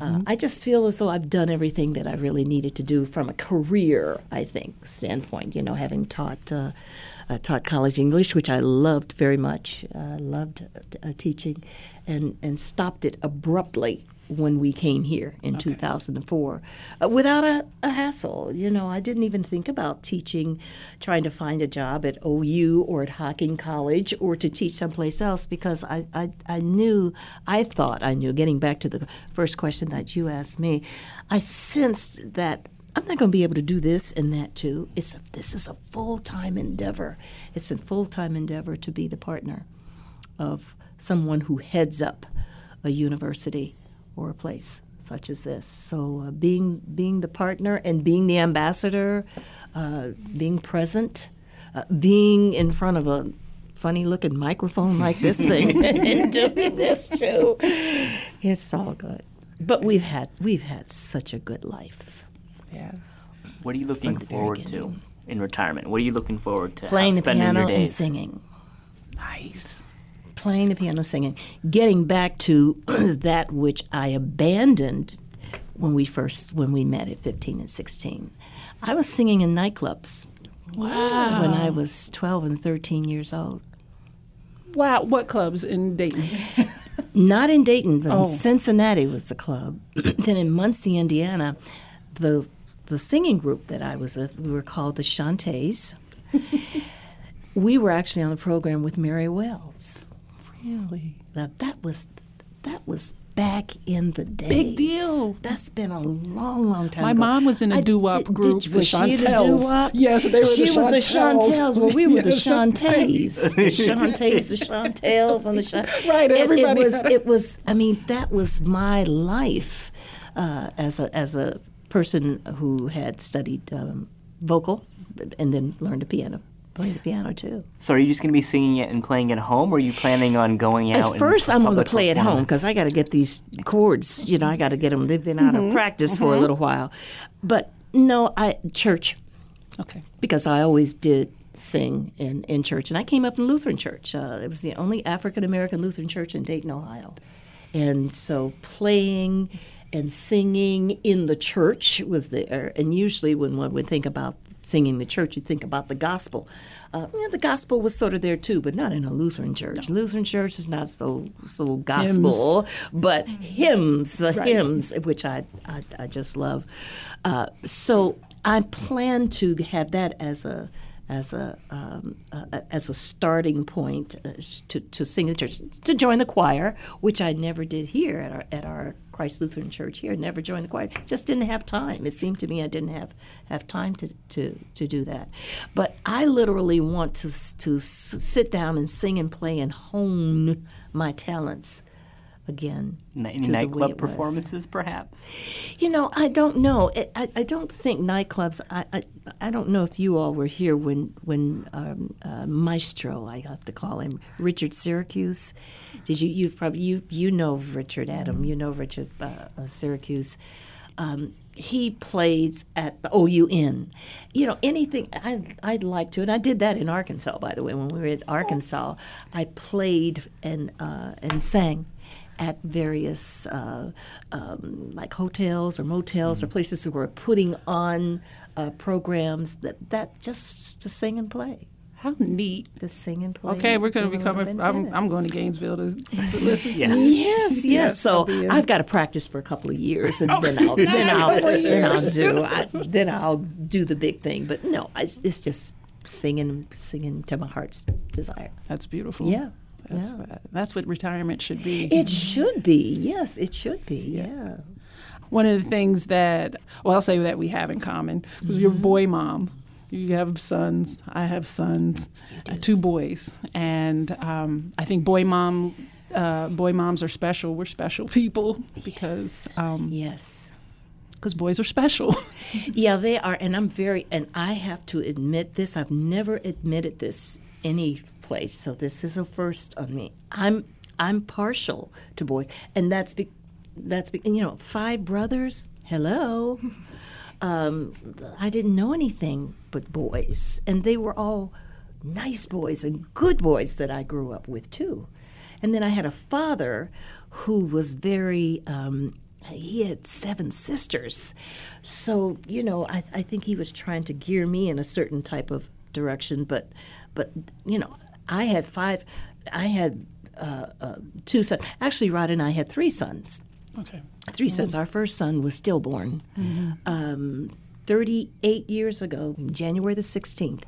Speaker 2: Uh, I just feel as though I've done everything that I really needed to do from a career, I think, standpoint. You know, having taught uh, uh, taught college English, which I loved very much, uh, loved uh, teaching, and and stopped it abruptly when we came here in 2004 uh, without a, a hassle. You know, I didn't even think about teaching, trying to find a job at OU or at Hocking College or to teach someplace else because I, I, I knew, I thought I knew, getting back to the first question that you asked me, I sensed that. I'm not going to be able to do this and that too. It's a, this is a full time endeavor. It's a full time endeavor to be the partner of someone who heads up a university or a place such as this. So uh, being being the partner and being the ambassador, uh, being present, uh, being in front of a funny looking microphone like this thing and doing this too, it's all good. But we've had we've had such a good life.
Speaker 1: Yeah.
Speaker 3: What are you looking forward to in retirement? What are you looking forward to?
Speaker 2: Playing the
Speaker 3: spending
Speaker 2: piano
Speaker 3: your
Speaker 2: and singing. Playing the piano, singing, getting back to that which I abandoned when we first when we met at 15 and 16. I was singing in nightclubs
Speaker 1: Wow.
Speaker 2: when I was 12 and 13 years old.
Speaker 1: Wow. What clubs in Dayton?
Speaker 2: Not in Dayton, but
Speaker 1: Oh.
Speaker 2: in Cincinnati was the club. then in Muncie, Indiana, the the singing group that I was with, we were called the Shantays. we were actually on the program with Mary Wells.
Speaker 1: Really?
Speaker 2: That that was that was back in the day.
Speaker 1: Big deal.
Speaker 2: That's been a long, long time
Speaker 1: My
Speaker 2: ago.
Speaker 1: mom was in a doo-wop group,
Speaker 2: did-
Speaker 1: the
Speaker 2: was she the
Speaker 1: Chantels.
Speaker 2: doo-wop?
Speaker 1: Yes, they were the
Speaker 2: she was the
Speaker 1: Chantels.
Speaker 2: Chantels. Well, we were the
Speaker 1: Yes.
Speaker 2: Shantays. the Shantays, the Chantels, and the Shan-
Speaker 1: Right,
Speaker 2: It-
Speaker 1: everybody
Speaker 2: It, was. It was. I mean, that was my life uh, as a as a person who had studied um, vocal and then learned the piano, play the piano too.
Speaker 3: So are you just going to be singing it and playing at home, or are you planning on going out?
Speaker 2: At first, I'm going to play at home because I got to get these chords. You know, I got to get them. They've been out
Speaker 1: Mm-hmm.
Speaker 2: of practice for a little while, but no, I church
Speaker 1: Okay.
Speaker 2: because I always did sing in, in church, and I came up in Lutheran church. Uh, it was the only African American Lutheran church in Dayton, Ohio, and so playing and singing in the church was there. And usually, when one would think about singing the church, you think about the gospel. Uh, yeah, the gospel was sort of there too, but not in a Lutheran church. Lutheran church is not so so gospel, but hymns, the hymns, which I I, I just love. Uh, so I plan to have that as a as a um, as a starting point uh, to to sing in the church to join the choir, which I never did here at our at our Christ Lutheran Church here. Never joined the choir. Just didn't have time. It seemed to me I didn't have have time to to, to do that. But I literally want to to sit down and sing and play and hone my talents again.
Speaker 3: Ni- Any nightclub performances, perhaps?
Speaker 2: You know, I don't know. It, I, I don't think nightclubs. I, I I don't know if you all were here when when um, uh, Maestro, I have to call him Richard Syracuse. Did you you probably you you know Richard Adam? You know Richard uh, uh, Syracuse. Um, he plays at the OU Inn. You know, anything I, I'd like to, and I did that in Arkansas, by the way. When we were in Arkansas, I played and uh, and sang at various uh, um, like hotels or motels or places who were putting on uh, programs that that just to sing and play,
Speaker 1: How neat.
Speaker 2: to sing and play.
Speaker 1: Okay, we're going to be coming. I'm. I'm going to Gainesville to, to listen
Speaker 3: Yeah.
Speaker 2: Yes, yes.
Speaker 1: Yes,
Speaker 2: so. I've got to practice for a couple of years, and then I'll then I'll then I'll do I, then I'll do the big thing. But no, it's, it's just singing singing to my heart's desire.
Speaker 1: That's beautiful.
Speaker 2: Yeah,
Speaker 1: That's,
Speaker 2: yeah.
Speaker 1: that's what retirement should be.
Speaker 2: It should be. Yes, it should be. Yeah.
Speaker 1: One of the things that, well, I'll say that we have in common was your
Speaker 2: Mm-hmm.
Speaker 1: boy mom You have sons. I have sons. Uh, two boys, and um, I think boy mom, uh, boy moms are special. We're special people because um,
Speaker 2: Yes.
Speaker 1: because boys are special.
Speaker 2: Yeah, they are, and I'm very, and I have to admit this. I've never admitted this any place, so this is a first on me. I'm I'm partial to boys, and that's be, that's be, you know, five brothers. Hello, um, I didn't know anything but boys, and they were all nice boys and good boys that I grew up with too. And then I had a father who was very. Um, he had seven sisters, so you know I, I think he was trying to gear me in a certain type of direction. But, but you know, I had five. I had uh, uh, two sons. Actually, Rod and I had three sons
Speaker 1: okay.
Speaker 2: three sons. Our first son was stillborn um, 38 years ago, January the 16th.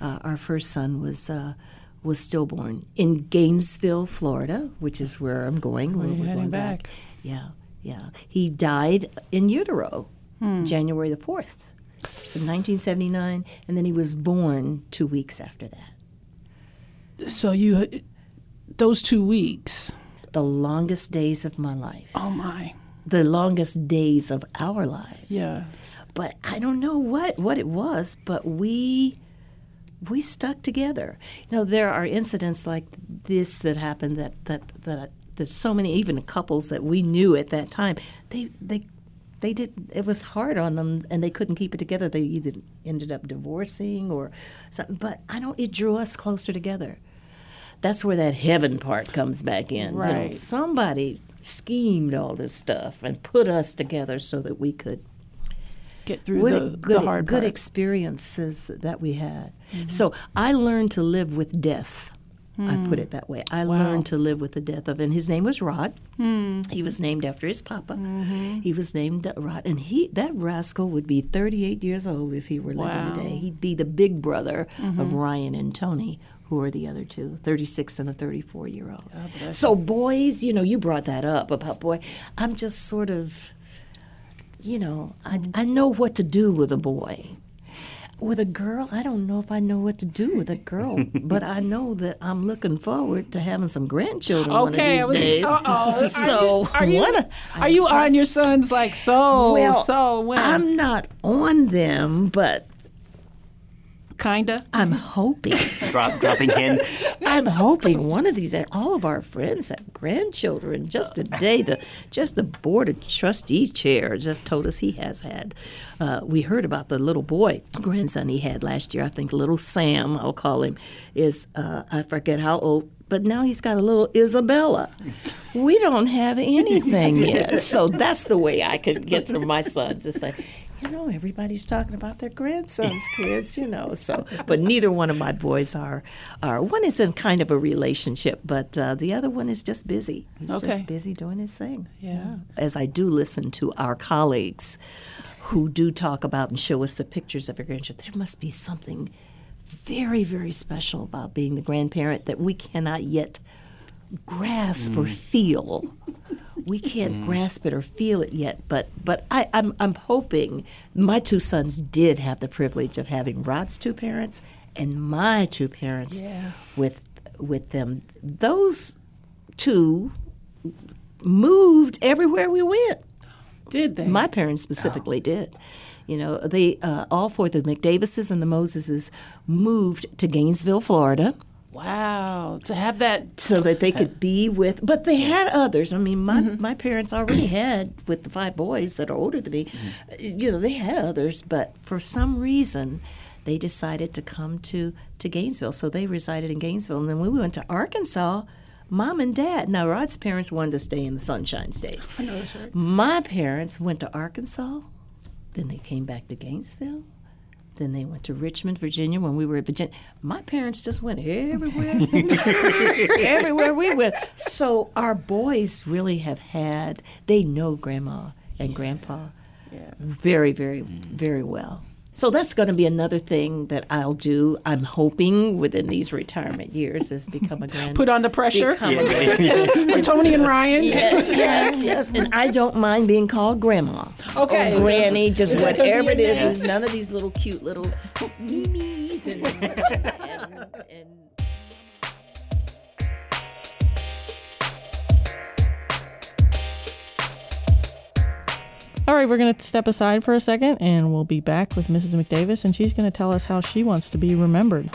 Speaker 2: Uh, our first son was uh, was stillborn in Gainesville, Florida, which is where I'm going. Where we're
Speaker 1: heading
Speaker 2: going
Speaker 1: back.
Speaker 2: Yeah, yeah. He died in utero, January the 4th, of 1979, and then he was born two weeks after that.
Speaker 1: So you, those two weeks.
Speaker 2: The longest days of my life,
Speaker 1: Oh my.
Speaker 2: the longest days of our lives.
Speaker 1: Yeah.
Speaker 2: but I don't know what what it was, but we we stuck together. You know, there are incidents like this that happened that that that there's so many even couples that we knew at that time. They they they did it was hard on them and they couldn't keep it together. They either ended up divorcing or something. But I don't it drew us closer together. That's where that heaven part comes back in. You know,
Speaker 1: Right.
Speaker 2: somebody schemed all this stuff and put us together so that we could
Speaker 1: Get through the,
Speaker 2: good,
Speaker 1: the hard
Speaker 2: good
Speaker 1: parts.
Speaker 2: experiences that we had. Mm-hmm. So I learned to live with death. I put it that way. I learned to live with the death of, and his name was Rod. He was named after his papa. He was named Rod, and he that rascal would be 38 years old if he were living
Speaker 1: Wow.
Speaker 2: today. He'd be the big brother of Ryan and Tony, who are the other two, 36 and a 34 year old. So boys, you know, you brought that up about boy. I'm just sort of you know, I, I know what to do with a boy. With a girl, I don't know if I know what to do with a girl, but I know that I'm looking forward to having some grandchildren
Speaker 1: Okay,
Speaker 2: one of
Speaker 1: was-
Speaker 2: these days.
Speaker 1: uh-oh.
Speaker 2: So,
Speaker 1: Are you,
Speaker 2: what a-
Speaker 1: are you on your sons like so
Speaker 2: well,
Speaker 1: so when
Speaker 2: I'm not on them, but
Speaker 1: kinda
Speaker 2: I'm hoping.
Speaker 3: Drop, dropping hints.
Speaker 2: I'm hoping one of these. All of our friends have grandchildren. Just today, the just the board of trustee chair just told us he has had. Uh, we heard about the little boy grandson he had last year. I think little Sam, I'll call him, is uh, I forget how old. But now he's got a little Isabella. We don't have anything yet, so that's the way I could get to my sons to say, you know, everybody's talking about their grandsons, kids, you know. So, but neither one of my boys are. Are one is in kind of a relationship, but uh, the other one is just busy. He's
Speaker 1: Okay.
Speaker 2: just busy doing his thing.
Speaker 1: Yeah.
Speaker 2: As I do listen to our colleagues, who do talk about and show us the pictures of your grandchildren, there must be something very, very special about being the grandparent that we cannot yet grasp or feel. We can't grasp it or feel it yet, but but I, I'm I'm hoping my two sons did have the privilege of having Rod's two parents and my two parents
Speaker 1: Yeah.
Speaker 2: with with them. Those two moved everywhere we went.
Speaker 1: did they
Speaker 2: My parents specifically did. You know, they uh, all four the McDavises and the Moseses moved to Gainesville, Florida
Speaker 1: wow. To have that
Speaker 2: so that they could be with but they had others. I mean my, my parents already had with the five boys that are older than me. Uh, you know they had others but for some reason they decided to come to to gainesville. So they resided in gainesville. And then when we went to arkansas mom and dad now rod's parents wanted to stay in the sunshine state.
Speaker 1: I know that's right.
Speaker 2: my parents went to arkansas then they came back to gainesville then they went to Richmond, Virginia when we were in Virginia. My parents just went everywhere. everywhere we went. So our boys really have had, they know grandma and grandpa
Speaker 1: Yeah.
Speaker 2: very, very, very well. So that's going to be another thing that I'll do. I'm hoping within these retirement years is become a grand.
Speaker 1: Put on the pressure.
Speaker 2: become a grand-
Speaker 1: Tony and Ryan.
Speaker 2: Yes, yes, yes. And I don't mind being called grandma.
Speaker 1: Okay.
Speaker 2: Or granny, just
Speaker 1: Is
Speaker 2: whatever
Speaker 1: of
Speaker 2: it
Speaker 1: your
Speaker 2: is.
Speaker 1: name?
Speaker 2: There's none of these little cute little memes and, and, and
Speaker 4: All right, we're going to step aside for a second and we'll be back with Mrs. McDavis, and she's going to tell us how she wants to be remembered.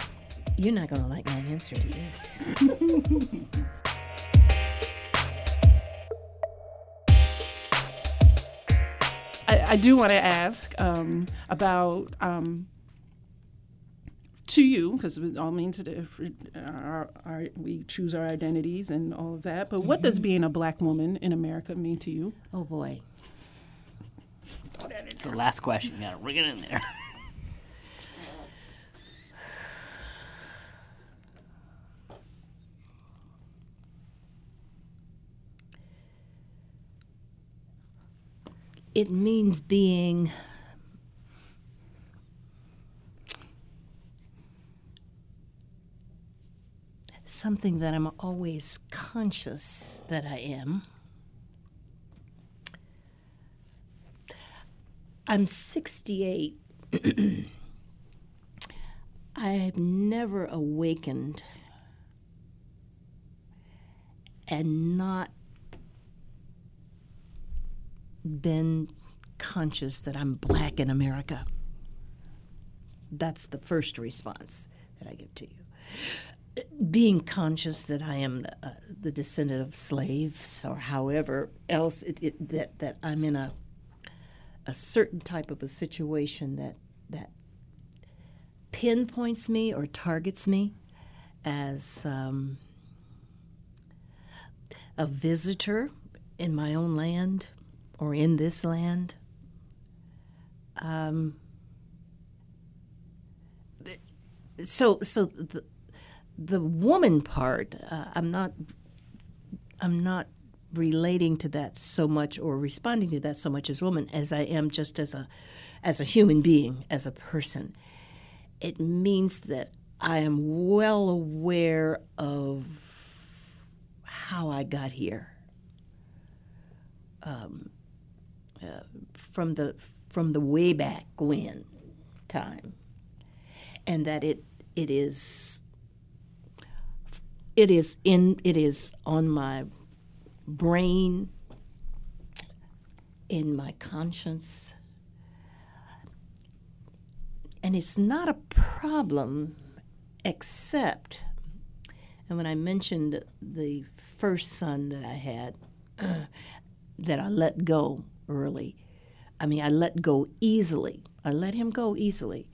Speaker 2: you're not going to like my answer to this.
Speaker 1: I, I do want to ask um, about um, to you because we all mean to different. Our, our, we choose our identities and all of that. But what does being a black woman in America mean to you?
Speaker 2: Oh boy.
Speaker 3: The last question. You gotta ring it in there.
Speaker 2: It means being something that I'm always conscious that I am. I'm 68. I've never awakened and not been conscious that I'm black in America. That's the first response that I give to you. Being conscious that I am the, uh, the descendant of slaves, or however else it, it, that that I'm in a a certain type of a situation that that pinpoints me or targets me as um, a visitor in my own land or in this land. Um, so, so the the woman part, uh, I'm not, I'm not relating to that so much or responding to that so much as woman as I am just as a, as a human being, as a person. It means that I am well aware of how I got here. Um, uh, from the from the way back when time, and that it it is it is in it is on my brain, in my conscience, and it's not a problem except, and when I mentioned the first son that I had, that I let go early. I mean, I let go easily. I let him go easily.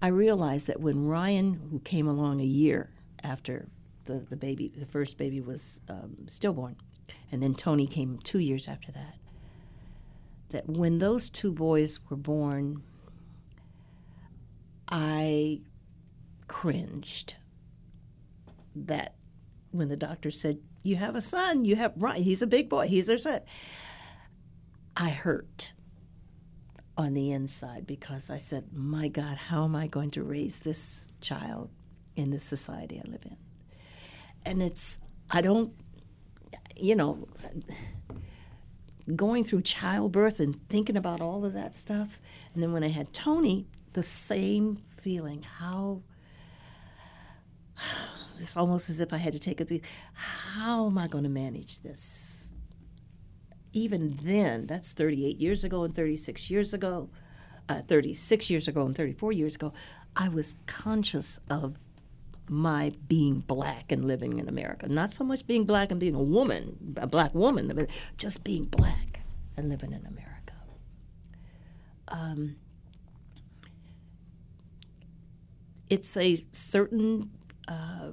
Speaker 2: I realized that when Ryan, who came along a year after the, the baby, the first baby was um, stillborn, and then Tony came two years after that, that when those two boys were born, I cringed. That when the doctor said, You have a son, you have right, he's a big boy, he's their son. I hurt on the inside because I said, My God, how am I going to raise this child in the society I live in? And it's, I don't, you know, going through childbirth and thinking about all of that stuff. And then when I had Tony, the same feeling. How, it's almost as if I had to take a beat. How am I going to manage this? even then, that's 38 years ago and 36 years ago, uh, 36 years ago and 34 years ago, I was conscious of my being black and living in America. Not so much being black and being a woman, a black woman, but just being black and living in America. Um, it's a certain uh,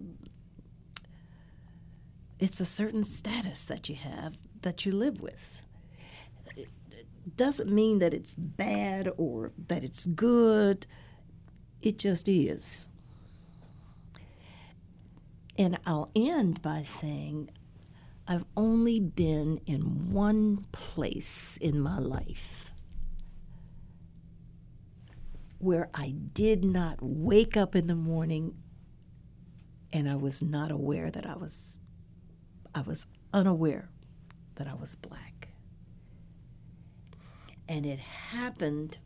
Speaker 2: it's a certain status that you have that you live with. It doesn't mean that it's bad or that it's good. It just is. And I'll end by saying I've only been in one place in my life where I did not wake up in the morning and I was not aware that I was I was unaware that I was black. And it happened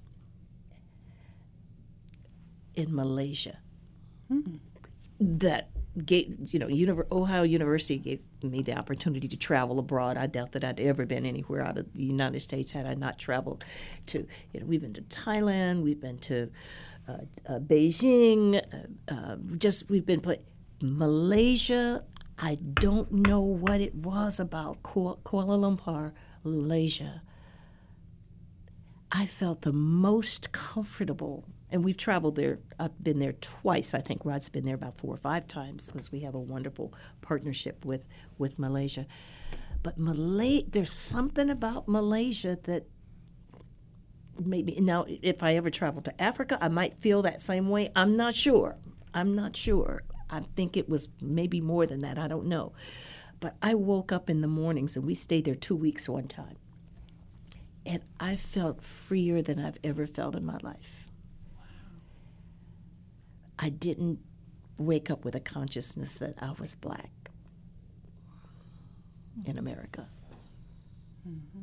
Speaker 2: in Malaysia. Hmm. That gave you know Univer- Ohio University gave me the opportunity to travel abroad. I doubt that I'd ever been anywhere out of the United States had I not traveled to. You know, we've been to Thailand, we've been to uh, uh, Beijing, uh, uh, just we've been play- Malaysia. I don't know what it was about Kuala Lumpur, Malaysia. I felt the most comfortable and we've traveled there. I've been there twice. I think Rod's been there about four or five times because we have a wonderful partnership with with Malaysia. But Malay, there's something about Malaysia that maybe now if I ever travel to Africa, I might feel that same way. I'm not sure. I'm not sure. I think it was maybe more than that. I don't know. But I woke up in the mornings and we stayed there two weeks one time. And I felt freer than I've ever felt in my life. I didn't wake up with a consciousness that I was black in America. Mm-hmm.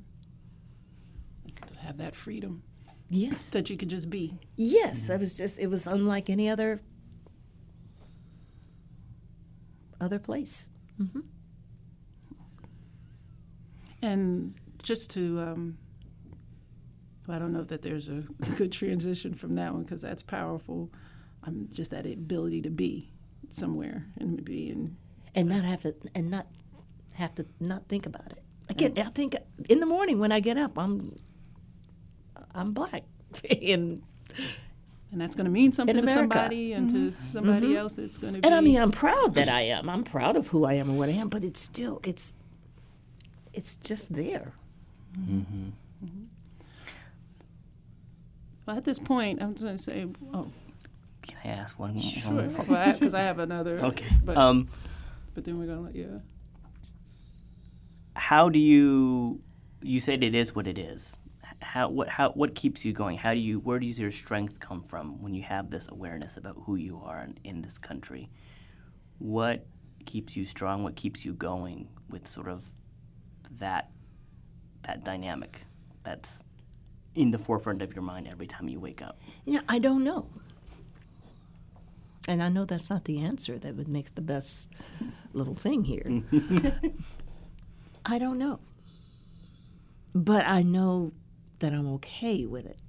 Speaker 1: To have that freedom
Speaker 2: Yes.
Speaker 1: that you could just be.
Speaker 2: Yes, mm-hmm. it was just it was unlike any other other place. Mm-hmm.
Speaker 1: And just to, um, I don't know that there's a good transition from that one because that's powerful. Um, just that ability to be somewhere and be in.
Speaker 2: and not have to and not have to not think about it. Again, I think in the morning when I get up, I'm I'm black, and
Speaker 1: And that's going to mean something to somebody, and to mm-hmm. somebody mm-hmm. else, it's going to be.
Speaker 2: and I mean I'm proud that I am. I'm proud of who I am and what I am. But it's still it's it's just there. Mm-hmm.
Speaker 1: Well, at this point, I'm just going to say, oh,
Speaker 3: Can I ask one? More?
Speaker 1: Sure,
Speaker 3: one
Speaker 1: because I have another.
Speaker 3: Okay.
Speaker 1: But,
Speaker 3: um,
Speaker 1: but then we're going to let you.
Speaker 3: how do you? You said it is what it is. How what how what keeps you going? How do you? Where does your strength come from when you have this awareness about who you are in, in this country? What keeps you strong? What keeps you going with sort of that that dynamic that's in the forefront of your mind every time you wake up?
Speaker 2: Yeah, I don't know. And I know that's not the answer that would make the best little thing here. I don't know. But I know that I'm okay with it.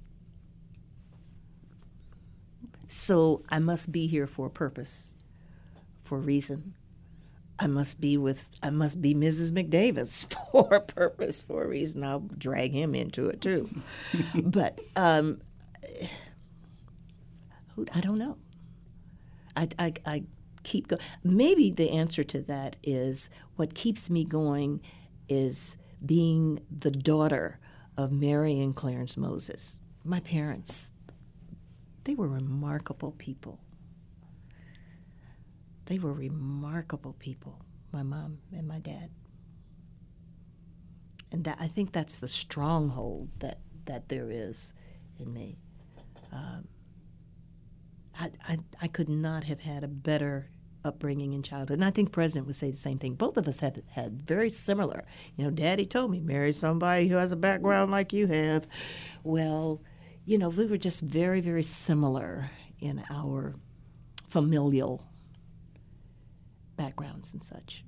Speaker 2: So I must be here for a purpose, for a reason. I must be with I must be Mrs. McDavis for a purpose, for a reason. I'll drag him into it too. but um, I don't know. I, I, I keep going. Maybe the answer to that is what keeps me going is being the daughter of Mary and Clarence Moses. My parents, they were remarkable people. They were remarkable people, my mom and my dad. And that I think that's the stronghold that, that there is in me. Um, I, I, could not have had a better upbringing in childhood. And I think President would say the same thing. Both of us have had very similar. You know, Daddy told me, marry somebody who has a background like you have. Well, you know, we were just very, very similar in our familial backgrounds and such.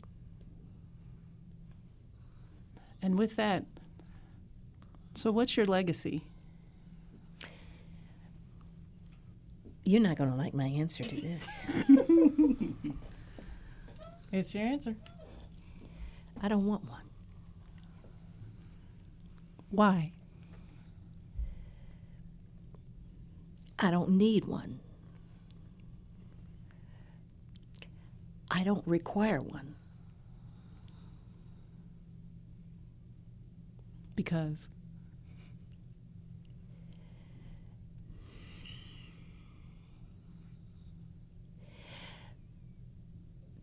Speaker 1: And with that, so what's your legacy?
Speaker 2: You're not going to like my answer to this.
Speaker 4: It's your answer.
Speaker 2: I don't want one.
Speaker 1: Why?
Speaker 2: I don't need one. I don't require one.
Speaker 1: Because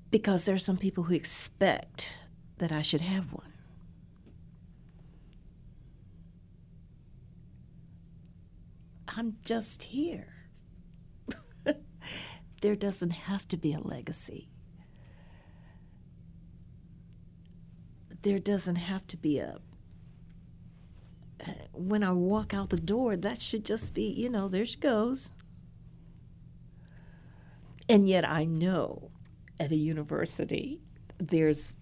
Speaker 2: Because there are some people who expect that I should have one. I'm just here there doesn't have to be a legacy. There doesn't have to be a. Uh, when I walk out the door, that should just be, you know, there she goes. And yet I know at a university there's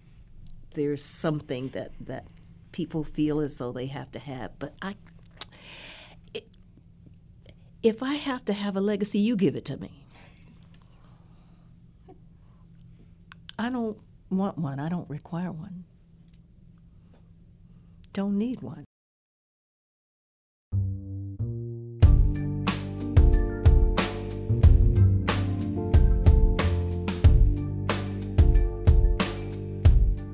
Speaker 2: there's something that that people feel as though they have to have, but I it, if I have to have a legacy, you give it to me. I don't want one. I don't require one. Don't need one.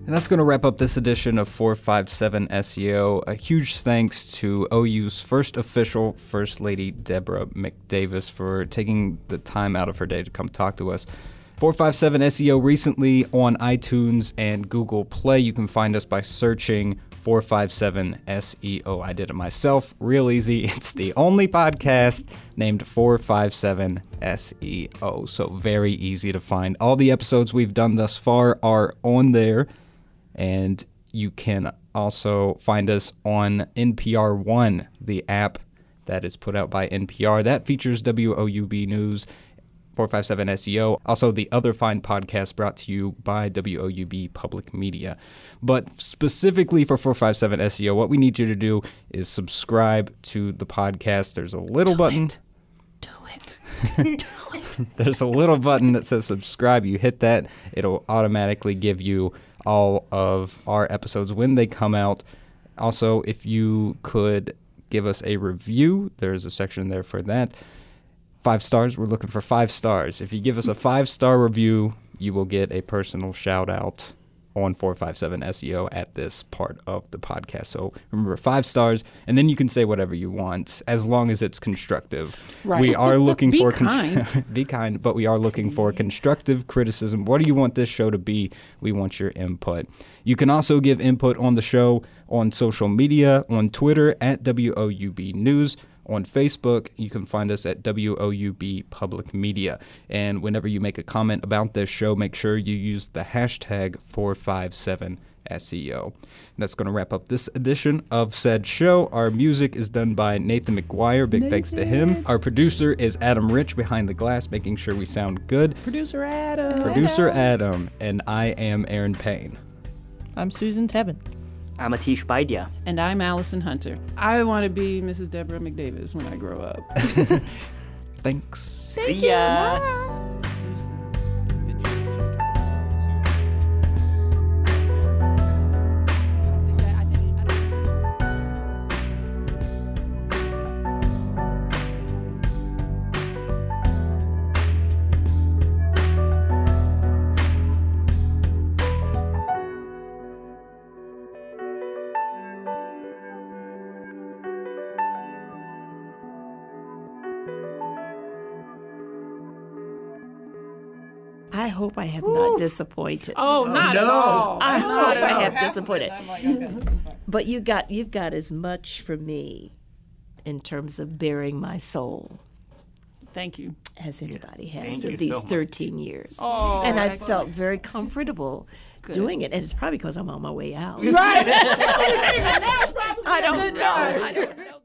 Speaker 5: And that's going to wrap up this edition of 457 SEO. A huge thanks to OU's first official First Lady, Deborah McDavis, for taking the time out of her day to come talk to us. 457 SEO recently on iTunes and Google Play. You can find us by searching 457 SEO. I did it myself, real easy. It's the only podcast named 457 SEO. So very easy to find. All the episodes we've done thus far are on there. And you can also find us on NPR One, the app that is put out by NPR. That features WOUB News, 457 SEO. Also, the other fine podcast brought to you by WOUB Public Media. But specifically for 457 SEO, what we need you to do is subscribe to the podcast. There's a little
Speaker 2: Do
Speaker 5: button.
Speaker 2: it. Do it. Do it.
Speaker 5: There's a little button that says subscribe. You hit that, it'll automatically give you all of our episodes when they come out. Also, if you could give us a review, there's a section there for that. Five stars, we're looking for five stars. If you give us a five star review, you will get a personal shout out on 457 SEO at this part of the podcast. So remember, five stars, and then you can say whatever you want as long as it's constructive.
Speaker 1: Right.
Speaker 5: We are looking
Speaker 1: Be
Speaker 5: for
Speaker 1: kind.
Speaker 5: be kind, but we are looking for constructive criticism. What do you want this show to be? We want your input. You can also give input on the show on social media, on Twitter at WOUB News. On Facebook, you can find us at WOUB Public Media. And whenever you make a comment about this show, make sure you use the hashtag 457 SEO. And that's going to wrap up this edition of said show. Our music is done by Nathan McGuire. Big thanks to him. Our producer is Adam Rich behind the glass, making sure we sound good.
Speaker 1: Producer Adam.
Speaker 5: Producer Adam, and I am Aaron Payne.
Speaker 4: I'm Susan Tebben.
Speaker 3: I'm Atish Baidia.
Speaker 1: And I'm Allison Hunter. I want to be Mrs. Deborah McDavis when I grow up.
Speaker 5: Thanks.
Speaker 3: See ya.
Speaker 2: I hope I have not disappointed.
Speaker 1: Oh, oh, not at all.
Speaker 2: I
Speaker 1: Not
Speaker 2: hope
Speaker 1: at
Speaker 2: I have disappointed. But you got you've got as much from me in terms of bearing my soul
Speaker 1: Thank you.
Speaker 2: as anybody has in these
Speaker 3: so much.
Speaker 2: 13 years.
Speaker 1: Oh,
Speaker 2: and I
Speaker 1: excellent.
Speaker 2: felt very comfortable doing it. And it's probably because I'm on my way out.
Speaker 1: Right. Now it's probably
Speaker 2: I
Speaker 1: a
Speaker 2: don't know. I don't